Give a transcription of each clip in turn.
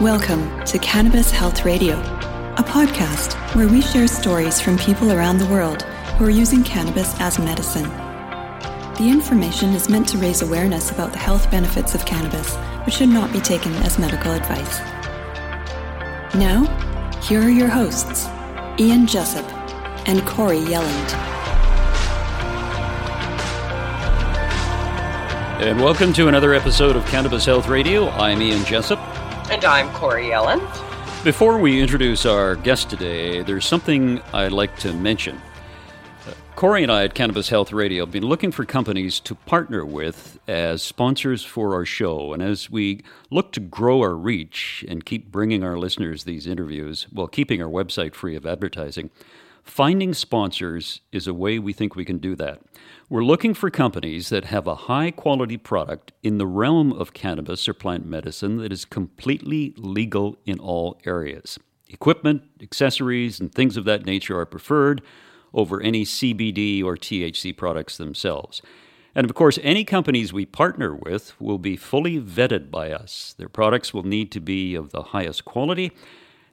Welcome to Cannabis Health Radio, a podcast where we share stories from people around the world who are using cannabis as medicine. The information is meant to raise awareness about the health benefits of cannabis, but should not be taken as medical advice. Now, here are your hosts, Ian Jessop and Corey Yelland. And welcome to another episode of Cannabis Health Radio. I'm Ian Jessop. And I'm Corey Yelland. Before we introduce our guest today, there's something I'd like to mention. Uh, Corey and I at Cannabis Health Radio have been looking for companies to partner with as sponsors for our show. And as we look to grow our reach and keep bringing our listeners these interviews while keeping our website free of advertising, finding sponsors is a way we think we can do that. We're looking for companies that have a high quality product in the realm of cannabis or plant medicine that is completely legal in all areas. Equipment, accessories, and things of that nature are preferred over any CBD or THC products themselves. And of course, any companies we partner with will be fully vetted by us. Their products will need to be of the highest quality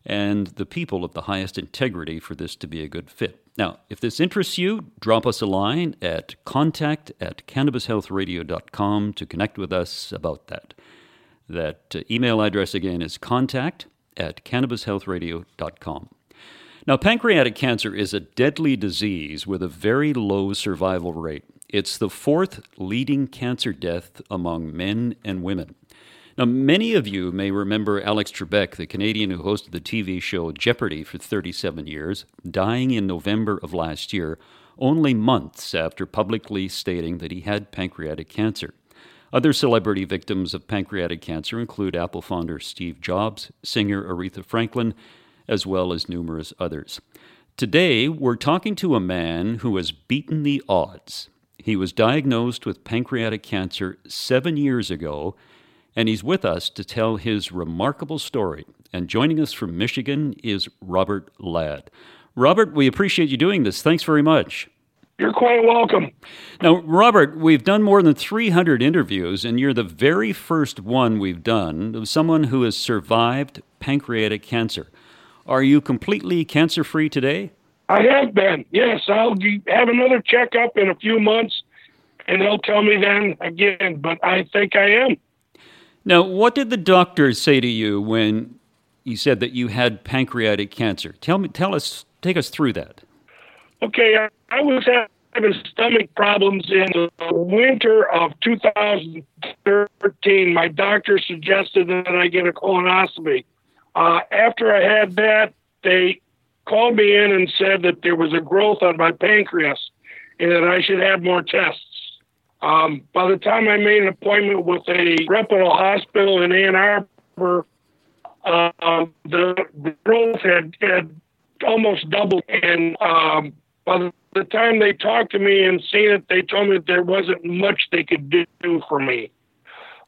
and the people of the highest integrity for this to be a good fit. Now, if this interests you, drop us a line at contact at cannabishealthradio.com to connect with us about that. That uh, email address again is contact at cannabishealthradio.com. Now, pancreatic cancer is a deadly disease with a very low survival rate. It's the fourth leading cancer death among men and women. Now, many of you may remember Alex Trebek, the Canadian who hosted the TV show Jeopardy for 37 years, dying in November of last year, only months after publicly stating that he had pancreatic cancer. Other celebrity victims of pancreatic cancer include Apple founder Steve Jobs, singer Aretha Franklin, as well as numerous others. Today, we're talking to a man who has beaten the odds. He was diagnosed with pancreatic cancer seven years ago, and he's with us to tell his remarkable story. And joining us from Michigan is Robert Ladd. Robert, we appreciate you doing this. Thanks very much. You're quite welcome. Now, Robert, we've done more than 300 interviews, and you're the very first one we've done of someone who has survived pancreatic cancer. Are you completely cancer free today? I have been. Yes, I'll have another checkup in a few months, and they'll tell me then again. But I think I am. Now, what did the doctors say to you when you said that you had pancreatic cancer? Tell me, tell us, take us through that. Okay, I, was having stomach problems in the winter of 2013. My doctor suggested that I get a colonoscopy. Uh, after I had that, they called me in and said that there was a growth on my pancreas and that I should have more tests. Um, by the time I made an appointment with a reputable hospital in Ann Arbor, the, the growth had, had almost doubled. And um, by the time they talked to me and seen it, they told me that there wasn't much they could do for me.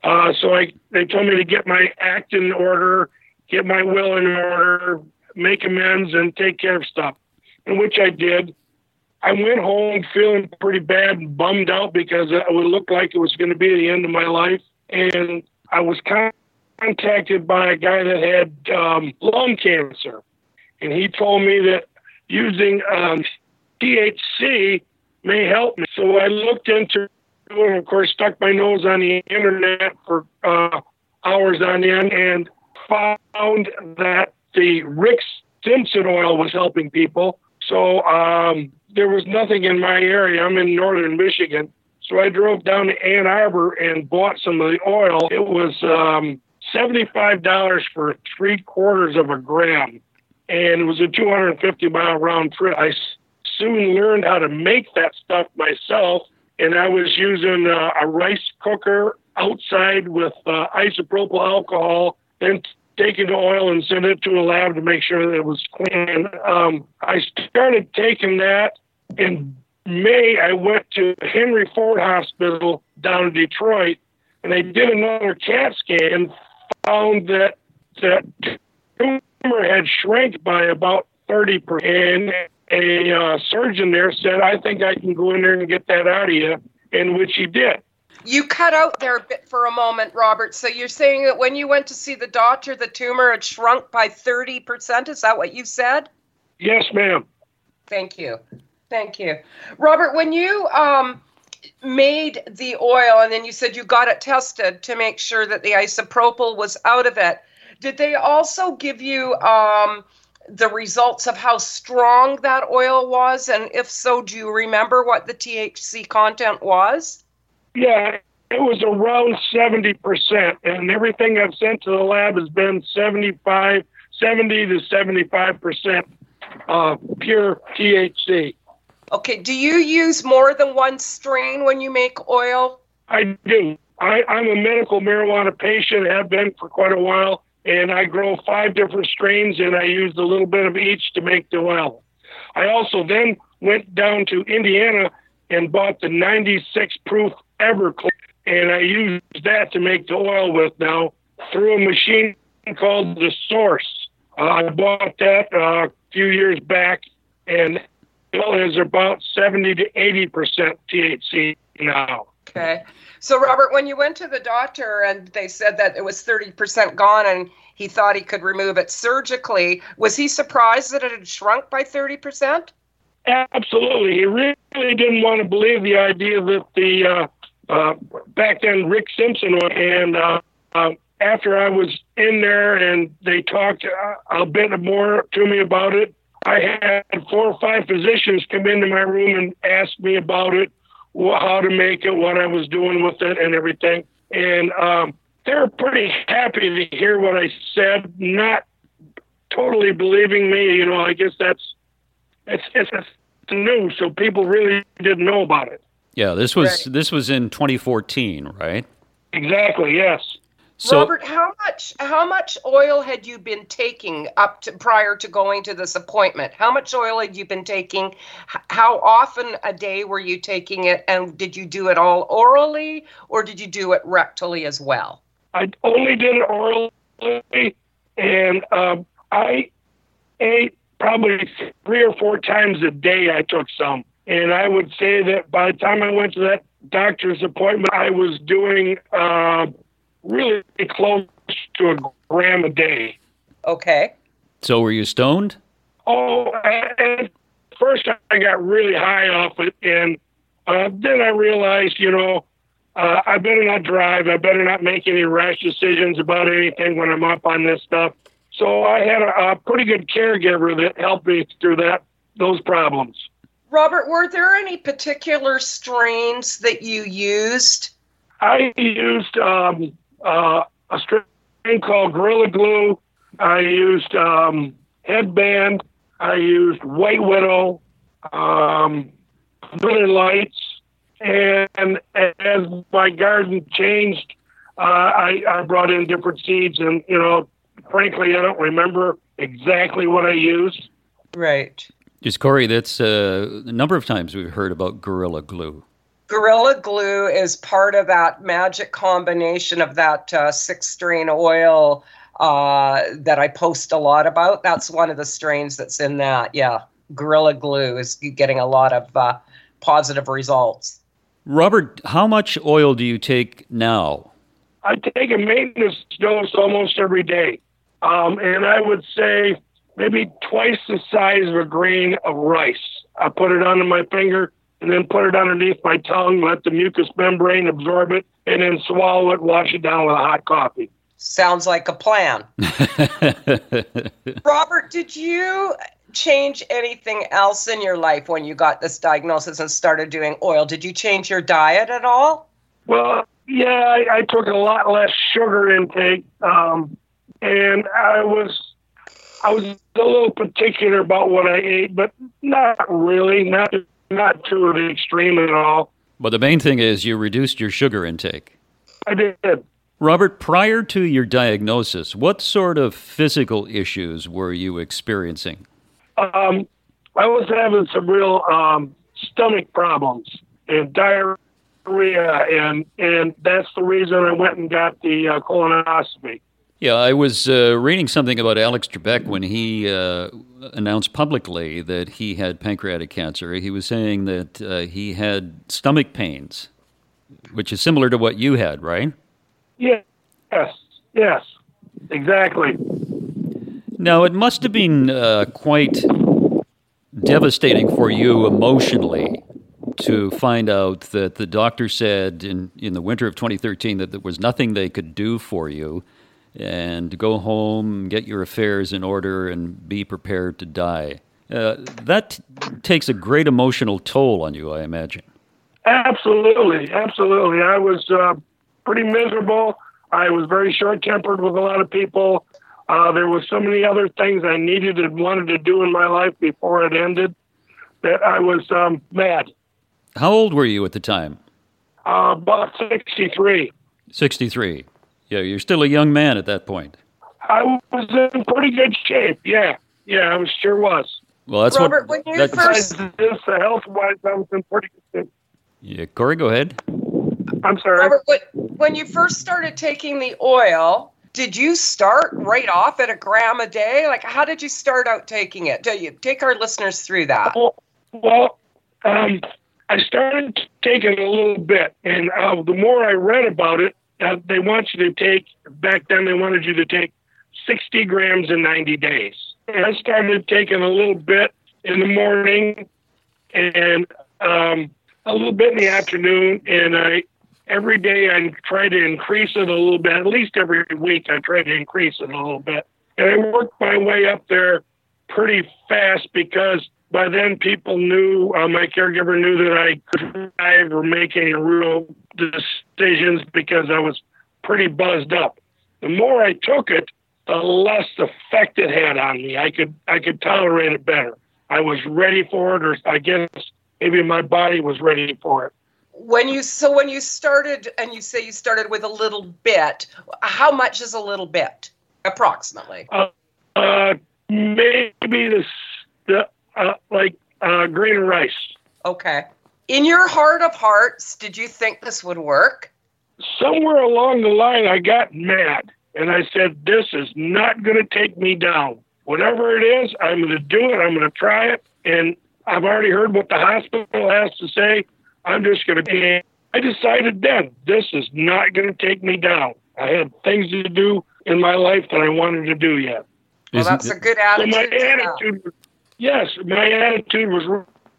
Uh, so I, they told me to get my act in order get my will in order, make amends, and take care of stuff, and which I did. I went home feeling pretty bad and bummed out because it would look like it was going to be the end of my life. And I was contacted by a guy that had um, lung cancer. And he told me that using um, THC may help me. So I looked into it and, of course, stuck my nose on the internet for uh, hours on end. And found that the Rick Simpson oil was helping people. So um, there was nothing in my area. I'm in northern Michigan. So I drove down to Ann Arbor and bought some of the oil. It was um, $75 for three quarters of a gram. And it was a 250 mile round trip. I soon learned how to make that stuff myself. And I was using uh, a rice cooker outside with uh, isopropyl alcohol, then taking to oil and send it to a lab to make sure that it was clean. Um, I started taking that in May. I went to Henry Ford Hospital down in Detroit, and they did another CAT scan and found that that tumor had shrank by about thirty percent. And a uh, surgeon there said, "I think I can go in there and get that out of you," and which he did. You cut out there a bit for a moment, Robert. So you're saying that when you went to see the doctor, the tumor had shrunk by 30%? Is that what you said? Yes, ma'am. Thank you. Thank you. Robert, when you um, made the oil and then you said you got it tested to make sure that the isopropyl was out of it, did they also give you um, the results of how strong that oil was? And if so, do you remember what the THC content was? Yeah, it was around 70%. And everything I've sent to the lab has been 75, 70 to 75% uh, pure THC. Okay, do you use more than one strain when you make oil? I do. I, I'm a medical marijuana patient, have been for quite a while, and I grow five different strains and I use a little bit of each to make the oil. I also then went down to Indiana and bought the 96 proof Everclear, and I used that to make the oil with now through a machine called the Source. Uh, I bought that uh, a few years back, and it is about 70 to 80% THC now. Okay. So, Robert, when you went to the doctor and they said that it was 30% gone and he thought he could remove it surgically, was he surprised that it had shrunk by 30%? Absolutely. He really didn't want to believe the idea that the, uh, uh, back then, Rick Simpson, and uh, uh, after I was in there and they talked a bit more to me about it, I had four or five physicians come into my room and ask me about it, how to make it, what I was doing with it, and everything. And um, they were pretty happy to hear what I said, not totally believing me. You know, I guess that's it's it's, it's new, so people really didn't know about it. Yeah, this was right. this was in 2014, right? Exactly. Yes. So, Robert, how much how much oil had you been taking up to prior to going to this appointment? How much oil had you been taking? How often a day were you taking it, and did you do it all orally, or did you do it rectally as well? I only did it orally, and um, I ate probably three or four times a day. I took some, and I would say that by the time I went to that doctor's appointment, I was doing. Uh, really close to a gram a day. Okay. So were you stoned? Oh, at first I got really high off it, and uh, then I realized, you know, uh, I better not drive. I better not make any rash decisions about anything when I'm up on this stuff. So I had a, a pretty good caregiver that helped me through that those problems. Robert, were there any particular strains that you used? I used um, uh, a strain called Gorilla Glue. I used um, Headband. I used White Widow, um, Northern Lights, and as my garden changed, uh, I, I brought in different seeds. And you know, frankly, I don't remember exactly what I used. Right. Just Corey, that's uh, a number of times we've heard about Gorilla Glue. Gorilla Glue is part of that magic combination of that uh, six strain oil uh, that I post a lot about. That's one of the strains that's in that. Yeah, Gorilla Glue is getting a lot of uh, positive results. Robert, how much oil do you take now? I take a maintenance dose almost every day. Um, and I would say maybe twice the size of a grain of rice. I put it under my finger and then put it underneath my tongue, let the mucous membrane absorb it, and then swallow it, wash it down with a hot coffee. Sounds like a plan. Robert, did you change anything else in your life when you got this diagnosis and started doing oil? Did you change your diet at all? Well, yeah, I, I took a lot less sugar intake, um, and I was I was a little particular about what I ate, but not really, not not to the extreme at all. But the main thing is you reduced your sugar intake. I did. Robert, prior to your diagnosis, what sort of physical issues were you experiencing? Um, I was having some real um, stomach problems and diarrhea, and and that's the reason I went and got the uh, colonoscopy. Yeah, I was uh, reading something about Alex Trebek when he uh, announced publicly that he had pancreatic cancer. He was saying that uh, he had stomach pains. which is similar to what you had, right? Yes, yes, exactly. Now, it must have been uh, quite devastating for you emotionally to find out that the doctor said in, in the winter of 2013 that there was nothing they could do for you and go home, get your affairs in order, and be prepared to die. Uh, that takes a great emotional toll on you, I imagine. Absolutely, absolutely. I was uh, pretty miserable. I was very short tempered with a lot of people. Uh, there was so many other things I needed and wanted to do in my life before it ended that I was um, mad. How old were you at the time? Uh, about 63. 63. Yeah, you're still a young man at that point. I was in pretty good shape. Yeah, yeah, I was sure was. Well, that's Robert, what. when you that's- first- this, uh, health wise, I was in pretty good shape. yeah, Corey, go ahead. I'm sorry. Robert, when, when you first started taking the oil, did you start right off at a gram a day? Like, how did you start out taking it? Do you take our listeners through that? Well, well um, I started taking a little bit, and uh, the more I read about it, uh, they want you to take. Back then, they wanted you to take 60 grams in 90 days. And I started taking a little bit in the morning, and um, a little bit in the afternoon, and I every day I try to increase it a little bit. At least every week, I try to increase it a little bit, and I worked my way up there pretty fast because by then people knew uh, my caregiver knew that I could drive or make any real decisions because I was pretty buzzed up. The more I took it, the less effect it had on me. I could I could tolerate it better. I was ready for it, or I guess maybe my body was ready for it. When you so when you started, and you say you started with a little bit, how much is a little bit, approximately? Uh, maybe the, the uh, grain of rice. Okay. In your heart of hearts, did you think this would work? somewhere along the line, I got mad and I said, This is not going to take me down. Whatever it is, I'm going to do it. I'm going to try it. And I've already heard what the hospital has to say. I'm just going to. Be. I decided then, this is not going to take me down. I had things to do in my life that I wanted to do yet. Well, Isn't that's it- a good So attitude. my attitude, was, yes, my attitude was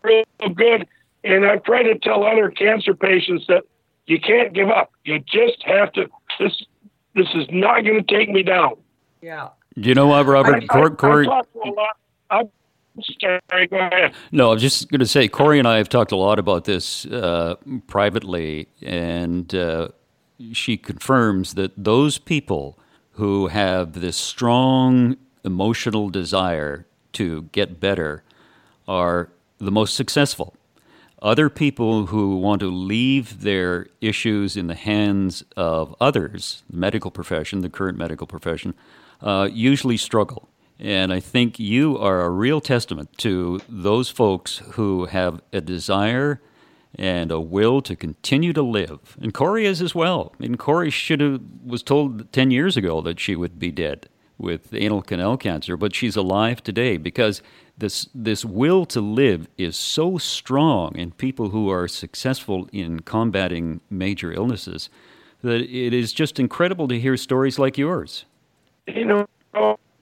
real good. And I try to tell other cancer patients that you can't give up. You just have to. This this is not going to take me down. Yeah. you know what, Robert? I, Cor- I, Corey, I talk to a lot. I'm sorry. Go ahead. No, I'm just going to say Corey and I have talked a lot about this uh, privately, and uh, she confirms that those people who have this strong emotional desire to get better are the most successful. Other people who want to leave their issues in the hands of others, the medical profession, the current medical profession, uh, usually struggle. And I think you are a real testament to those folks who have a desire and a will to continue to live. And Corey is as well. I mean, Corey should have was told ten years ago that she would be dead with anal canal cancer, but she's alive today because this this will to live is so strong in people who are successful in combating major illnesses that it is just incredible to hear stories like yours. You know,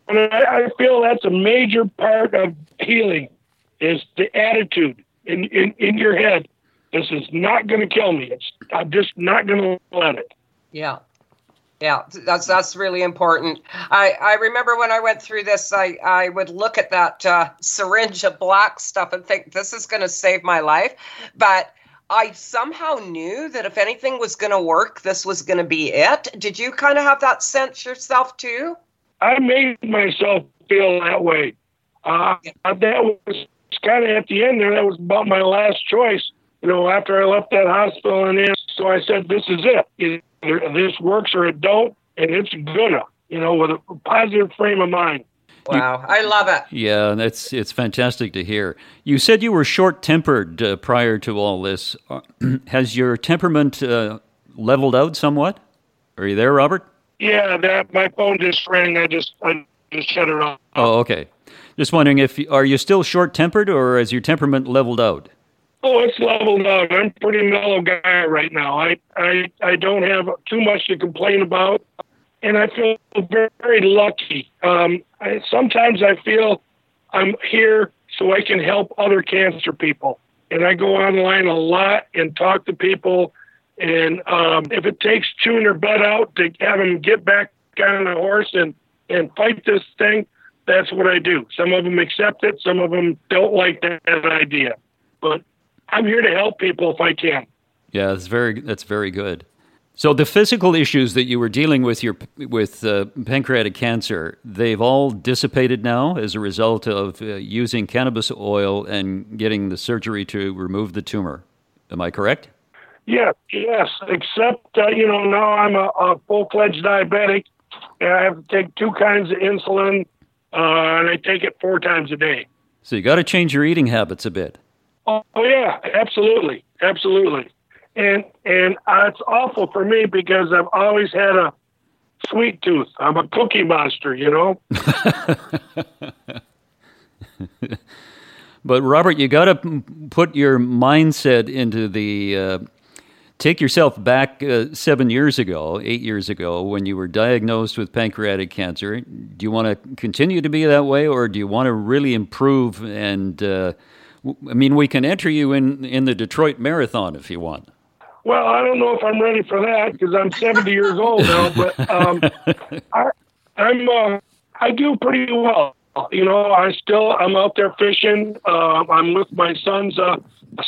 and I, I feel that's a major part of healing is the attitude in in, in your head. This is not going to kill me. It's I'm just not going to let it. Yeah. Yeah, that's that's really important. I, I remember when I went through this, I, I would look at that uh, syringe of black stuff and think this is going to save my life. But I somehow knew that if anything was going to work, this was going to be it. Did you kind of have that sense yourself too? I made myself feel that way. Uh, that was kind of at the end there. That was about my last choice. You know, after I left that hospital, and so I said, "This is it. Either this works or it don't, and it's gonna." You know, with a positive frame of mind. Wow, I love it. Yeah, that's it's fantastic to hear. You said you were short-tempered uh, prior to all this. Uh, Has your temperament uh, leveled out somewhat? Are you there, Robert? Yeah, that my phone just rang. I just I just shut it off. Oh, okay. Just wondering if are you still short-tempered or has your temperament leveled out? Oh, it's leveled out. I'm a pretty mellow guy right now. I, I, I don't have too much to complain about, and I feel very, lucky. Um, I, sometimes I feel I'm here so I can help other cancer people, and I go online a lot and talk to people. And um, if it takes chewing their butt out to have them get back on a horse and and fight this thing, that's what I do. Some of them accept it, some of them don't like that idea. But I'm here to help people if I can. Yeah, that's very that's very good. So the physical issues that you were dealing with your with uh, pancreatic cancer, they've all dissipated now as a result of uh, using cannabis oil and getting the surgery to remove the tumor. Am I correct? Yes, yes. Except uh, you know now I'm a, a full fledged diabetic, and I have to take two kinds of insulin, uh, and I take it four times a day. So you got to change your eating habits a bit. Oh, yeah, absolutely, absolutely. And and uh, it's awful for me because I've always had a sweet tooth. I'm a cookie monster, you know. but Robert, you got to put your mindset into the. Uh, take yourself back uh, seven years ago, eight years ago, when you were diagnosed with pancreatic cancer. Do you want to continue to be that way, or do you want to really improve and uh, I mean, we can enter you in in the Detroit Marathon if you want. Well, I don't know if I'm ready for that because I'm 70 years old now. But um, I, I'm uh, I do pretty well. You know, I still I'm out there fishing. Uh, I'm with my sons uh,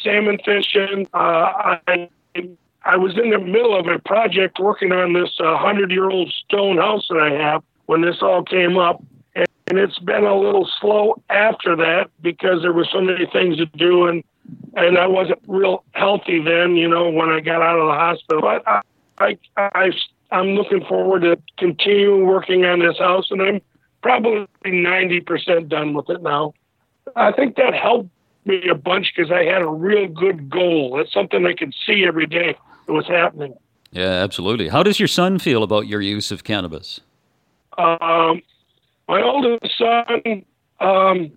salmon fishing. Uh, I I was in the middle of a project working on this uh, hundred year old stone house that I have when this all came up, and it's been a little slow after that because there were so many things to do and and I wasn't real healthy then, you know, when I got out of the hospital. But I, I, I I'm looking forward to continue working on this house, and I'm probably 90% done with it now. I think that helped me a bunch because I had a real good goal. It's something I could see every day that was happening. Yeah, absolutely. How does your son feel about your use of cannabis? Um, my oldest son um,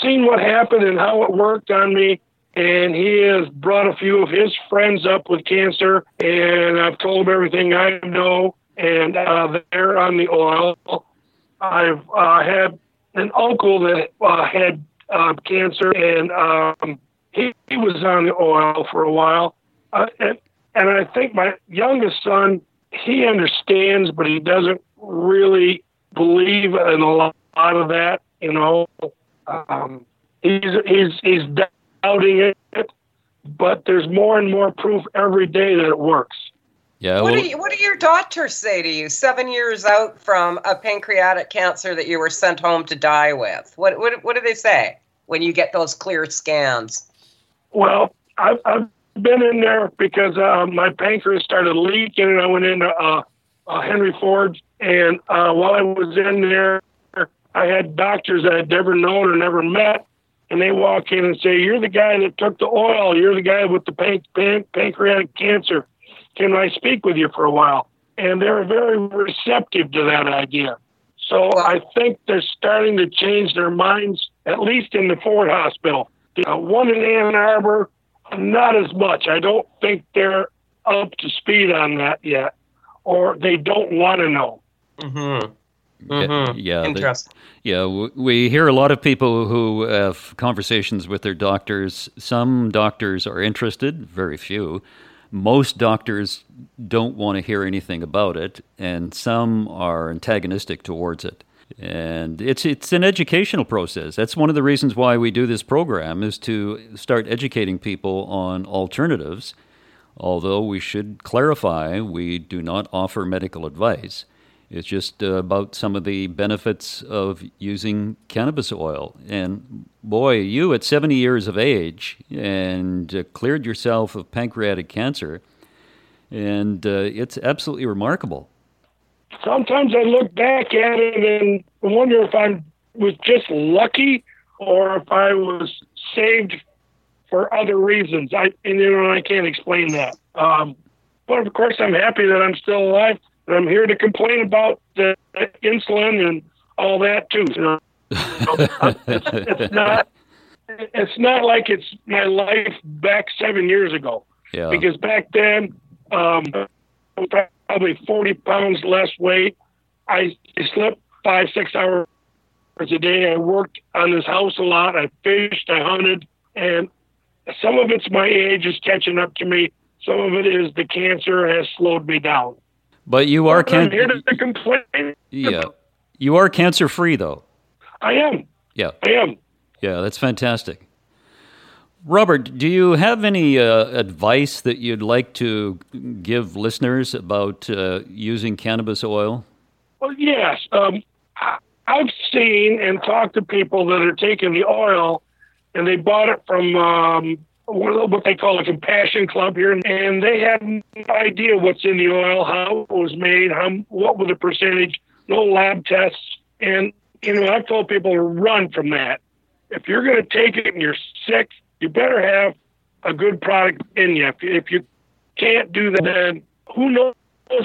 seen what happened and how it worked on me and he has brought a few of his friends up with cancer and i've told him everything i know and uh, they're on the oil. I've uh, had an uncle that uh, had uh, cancer and um, he, he was on the oil for a while. Uh, and, and i think my youngest son he understands but he doesn't really believe in a lot of that. You know, um, he's he's he's doubting it, but there's more and more proof every day that it works. Yeah. Well, what, do you, what do your doctors say to you seven years out from a pancreatic cancer that you were sent home to die with? What what what do they say when you get those clear scans? Well, I've, I've been in there because uh, my pancreas started leaking, and I went into uh, uh, Henry Ford and uh, while I was in there, I had doctors that I had never known or never met, and they walk in and say, "You're the guy that took the oil. You're the guy with the pan- pan- pancreatic cancer. Can I speak with you for a while?" And they're very receptive to that idea. So I think they're starting to change their minds, at least in the Ford Hospital. Uh, one in Ann Arbor, not as much. I don't think they're up to speed on that yet, or they don't want to know. Mm-hmm. Mm-hmm. Yeah, interesting. The, yeah, we hear a lot of people who have conversations with their doctors. Some doctors are interested, very few. Most doctors don't want to hear anything about it, and some are antagonistic towards it. And it's it's an educational process. That's one of the reasons why we do this program is to start educating people on alternatives. Although we should clarify, we do not offer medical advice. It's just uh, about some of the benefits of using cannabis oil. And boy, you at 70 years of age and uh, cleared yourself of pancreatic cancer, and uh, it's absolutely remarkable. Sometimes I look back at it and wonder if I was just lucky or if I was saved for other reasons. I and you know I can't explain that. Um, but of course, I'm happy that I'm still alive And I'm here to complain about the insulin and all that too. You know, it's, it's not it's not like it's my life back seven years ago. Yeah. Because back then, um, probably 40 pounds less weight. I slept five, six hours a day. I worked on this house a lot. I fished, I hunted, and some of it's my age is catching up to me. Some of it is the cancer has slowed me down. But you are I'm here to complain. yeah. You are cancer free though. I am. Yeah. I am. Yeah, that's fantastic. Robert, do you have any uh, advice that you'd like to give listeners about uh, using cannabis oil? Well, yes. Um, I've seen and talked to people that are taking the oil, and they bought it from um, what they call a compassion club here, and they had no idea what's in the oil, how it was made, how what was the percentage, no lab tests, and you know I've told people to run from that. If you're going to take it and you're sick, you better have a good product in you. If, if you can't do that, then who knows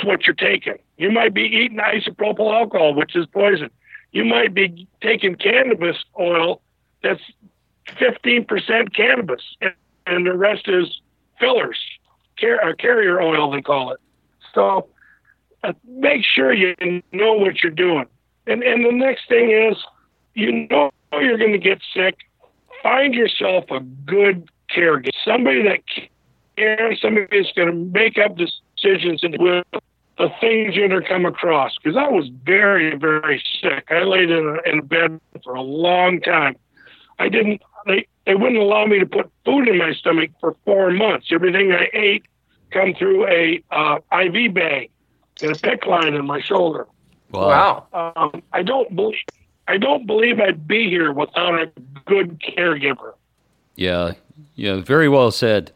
what you're taking? You might be eating isopropyl alcohol, which is poison. You might be taking cannabis oil that's 15% cannabis, and, the rest is fillers, car- uh, carrier oil, they call it. So uh, make sure you know what you're doing. And, and the next thing is, you know you're going to get sick. Find yourself a good caregiver, somebody that cares, somebody that's going to make up decisions and with the things you're going to come across. Because I was very, very sick. I laid in a, in a bed for a long time. I didn't. They they wouldn't allow me to put food in my stomach for four months. Everything I ate come through a uh, IV bag and a PICC line in my shoulder. Wow. Um, I don't believe I don't believe I'd be here without a good caregiver. Yeah, yeah, very well said.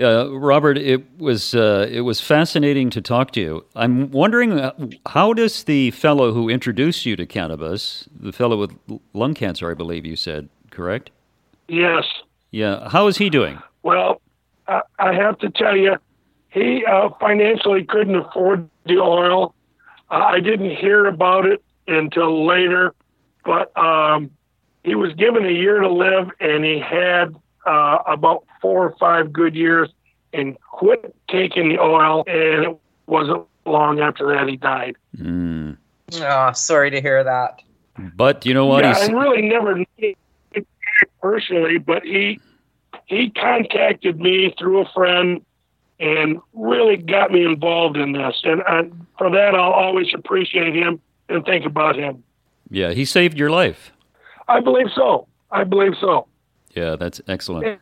Uh, Robert, it was uh, it was fascinating to talk to you. I'm wondering uh, how does the fellow who introduced you to cannabis, the fellow with lung cancer, I believe you said, correct? Yes. Yeah, how is he doing? Well, I, I have to tell you, he uh, financially couldn't afford the oil. Uh, I didn't hear about it until later, but um, he was given a year to live, and he had uh, about four or five good years, and quit taking the oil. And it wasn't long after that he died. Mm. Oh, sorry to hear that. But you know what? Yeah, He's- I really never knew him personally, but he he contacted me through a friend and really got me involved in this. And I, for that, I'll always appreciate him and think about him. yeah, he saved your life. I believe so. I believe so. Yeah, that's excellent.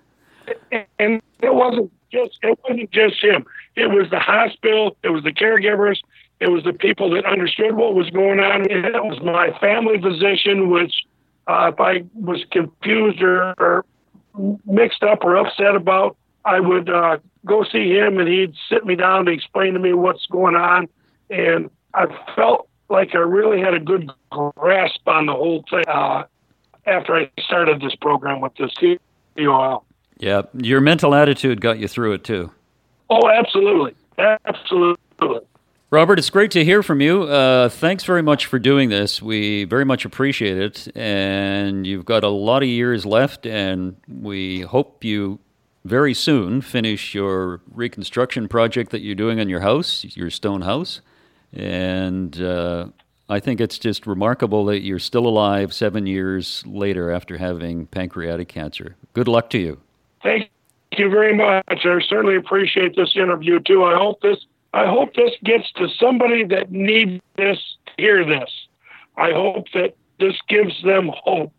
And it wasn't just it wasn't just him. It was the hospital. It was the caregivers. It was the people that understood what was going on. It was my family physician, which uh, if I was confused or, or mixed up or upset about, I would uh, go see him, and he'd sit me down to explain to me what's going on. And I felt like I really had a good grasp on the whole thing uh, after I started this program with this oil. Yeah, your mental attitude got you through it too. Oh, absolutely, absolutely. Robert, it's great to hear from you. Uh, thanks very much for doing this. We very much appreciate it. And you've got a lot of years left, and we hope you very soon finish your reconstruction project that you're doing on your house, your stone house. And uh, I think it's just remarkable that you're still alive seven years later after having pancreatic cancer. Good luck to you. Thank you very much. I certainly appreciate this interview too. I hope this I hope this gets to somebody that needs this to hear this. I hope that this gives them hope.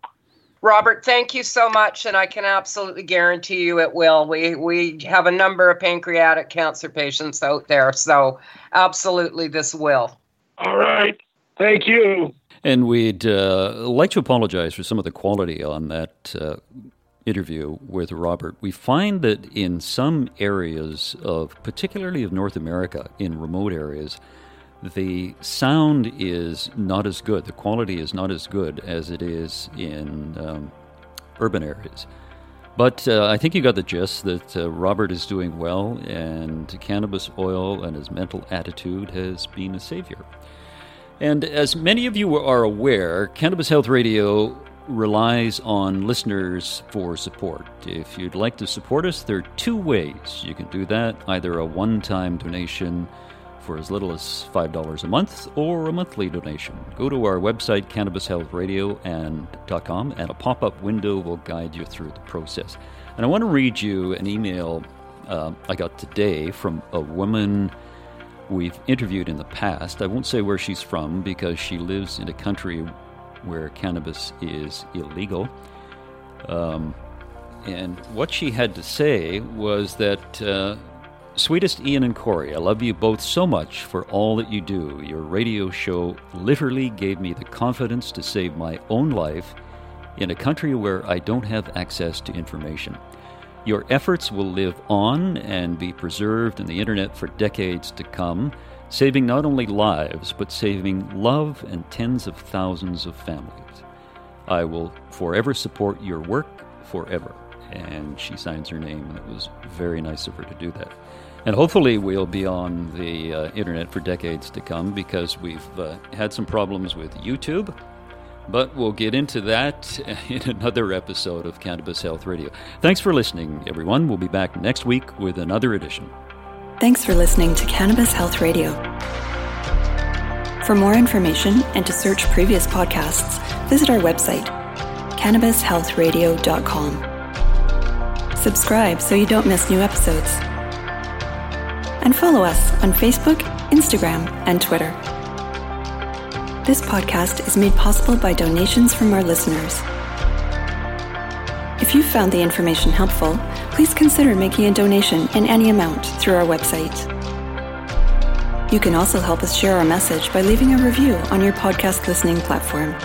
Robert, thank you so much, and I can absolutely guarantee you it will. We we have a number of pancreatic cancer patients out there, so absolutely this will. All right. Thank you. And we'd uh, like to apologize for some of the quality on that uh, interview with Robert. We find that in some areas of, particularly of North America, in remote areas, the sound is not as good. The quality is not as good as it is in um, urban areas. But uh, I think you got the gist that uh, Robert is doing well, and cannabis oil and his mental attitude has been a savior. And as many of you are aware, Cannabis Health Radio relies on listeners for support. If you'd like to support us, there are two ways you can do that either a one time donation for as little as $5 a month or a monthly donation. Go to our website, cannabishealthradio.com, and a pop up window will guide you through the process. And I want to read you an email uh, I got today from a woman we've interviewed in the past. I won't say where she's from because she lives in a country where cannabis is illegal. Um, and what she had to say was that uh, Sweetest Ian and Corey, I love you both so much for all that you do. Your radio show literally gave me the confidence to save my own life in a country where I don't have access to information. Your efforts will live on and be preserved in the internet for decades to come, saving not only lives, but saving love and tens of thousands of families. I will forever support your work forever. And she signs her name, and it was very nice of her to do that. And hopefully, we'll be on the uh, internet for decades to come because we've uh, had some problems with YouTube. But we'll get into that in another episode of Cannabis Health Radio. Thanks for listening, everyone. We'll be back next week with another edition. Thanks for listening to Cannabis Health Radio. For more information and to search previous podcasts, visit our website, cannabishealthradio.com. Subscribe so you don't miss new episodes and follow us on Facebook, Instagram, and Twitter. This podcast is made possible by donations from our listeners. If you found the information helpful, please consider making a donation in any amount through our website. You can also help us share our message by leaving a review on your podcast listening platform.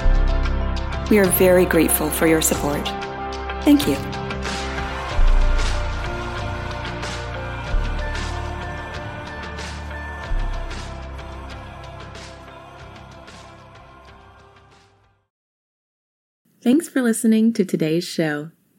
We are very grateful for your support. Thank you. Thanks for listening to today's show.